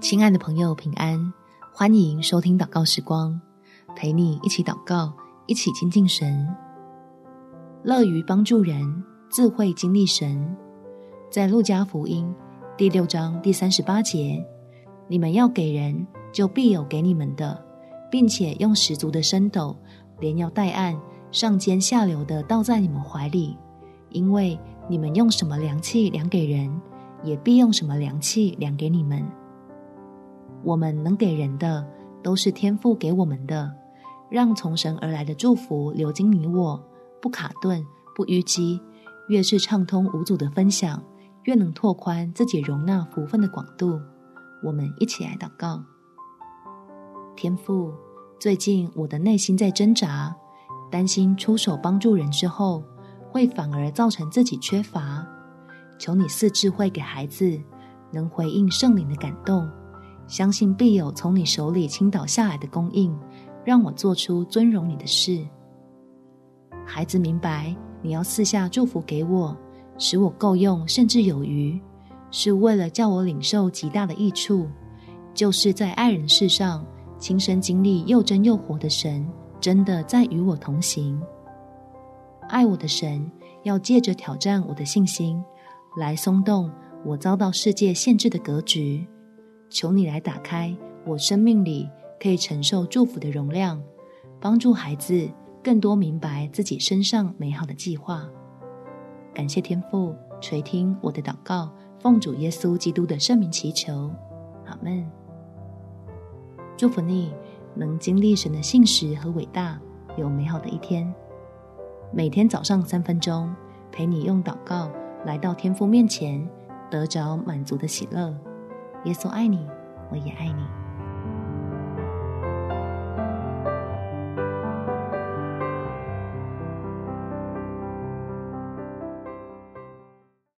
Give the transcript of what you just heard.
亲爱的朋友，平安！欢迎收听祷告时光，陪你一起祷告，一起亲近神。乐于帮助人，自会经历神。在路加福音第六章第三十八节，你们要给人，就必有给你们的，并且用十足的升斗，连摇带按，上尖下流的倒在你们怀里，因为你们用什么量器量给人，也必用什么量器量给你们。我们能给人的，都是天父给我们的。让从神而来的祝福流经你我，不卡顿，不淤积。越是畅通无阻的分享，越能拓宽自己容纳福分的广度。我们一起来祷告。天父，最近我的内心在挣扎，担心出手帮助人之后，会反而造成自己缺乏。求你赐智慧给孩子，能回应圣灵的感动。相信必有从你手里倾倒下来的供应，让我做出尊荣你的事。孩子明白，你要赐下祝福给我，使我够用，甚至有余，是为了叫我领受极大的益处，就是在爱人事上亲身经历又真又活的神，真的在与我同行。爱我的神要借着挑战我的信心，来松动我遭到世界限制的格局。求你来打开我生命里可以承受祝福的容量，帮助孩子更多明白自己身上美好的计划。感谢天父垂听我的祷告，奉主耶稣基督的圣名祈求，阿门。祝福你能经历神的信实和伟大，有美好的一天。每天早上三分钟，陪你用祷告来到天父面前，得着满足的喜乐。耶稣爱你，我也爱你。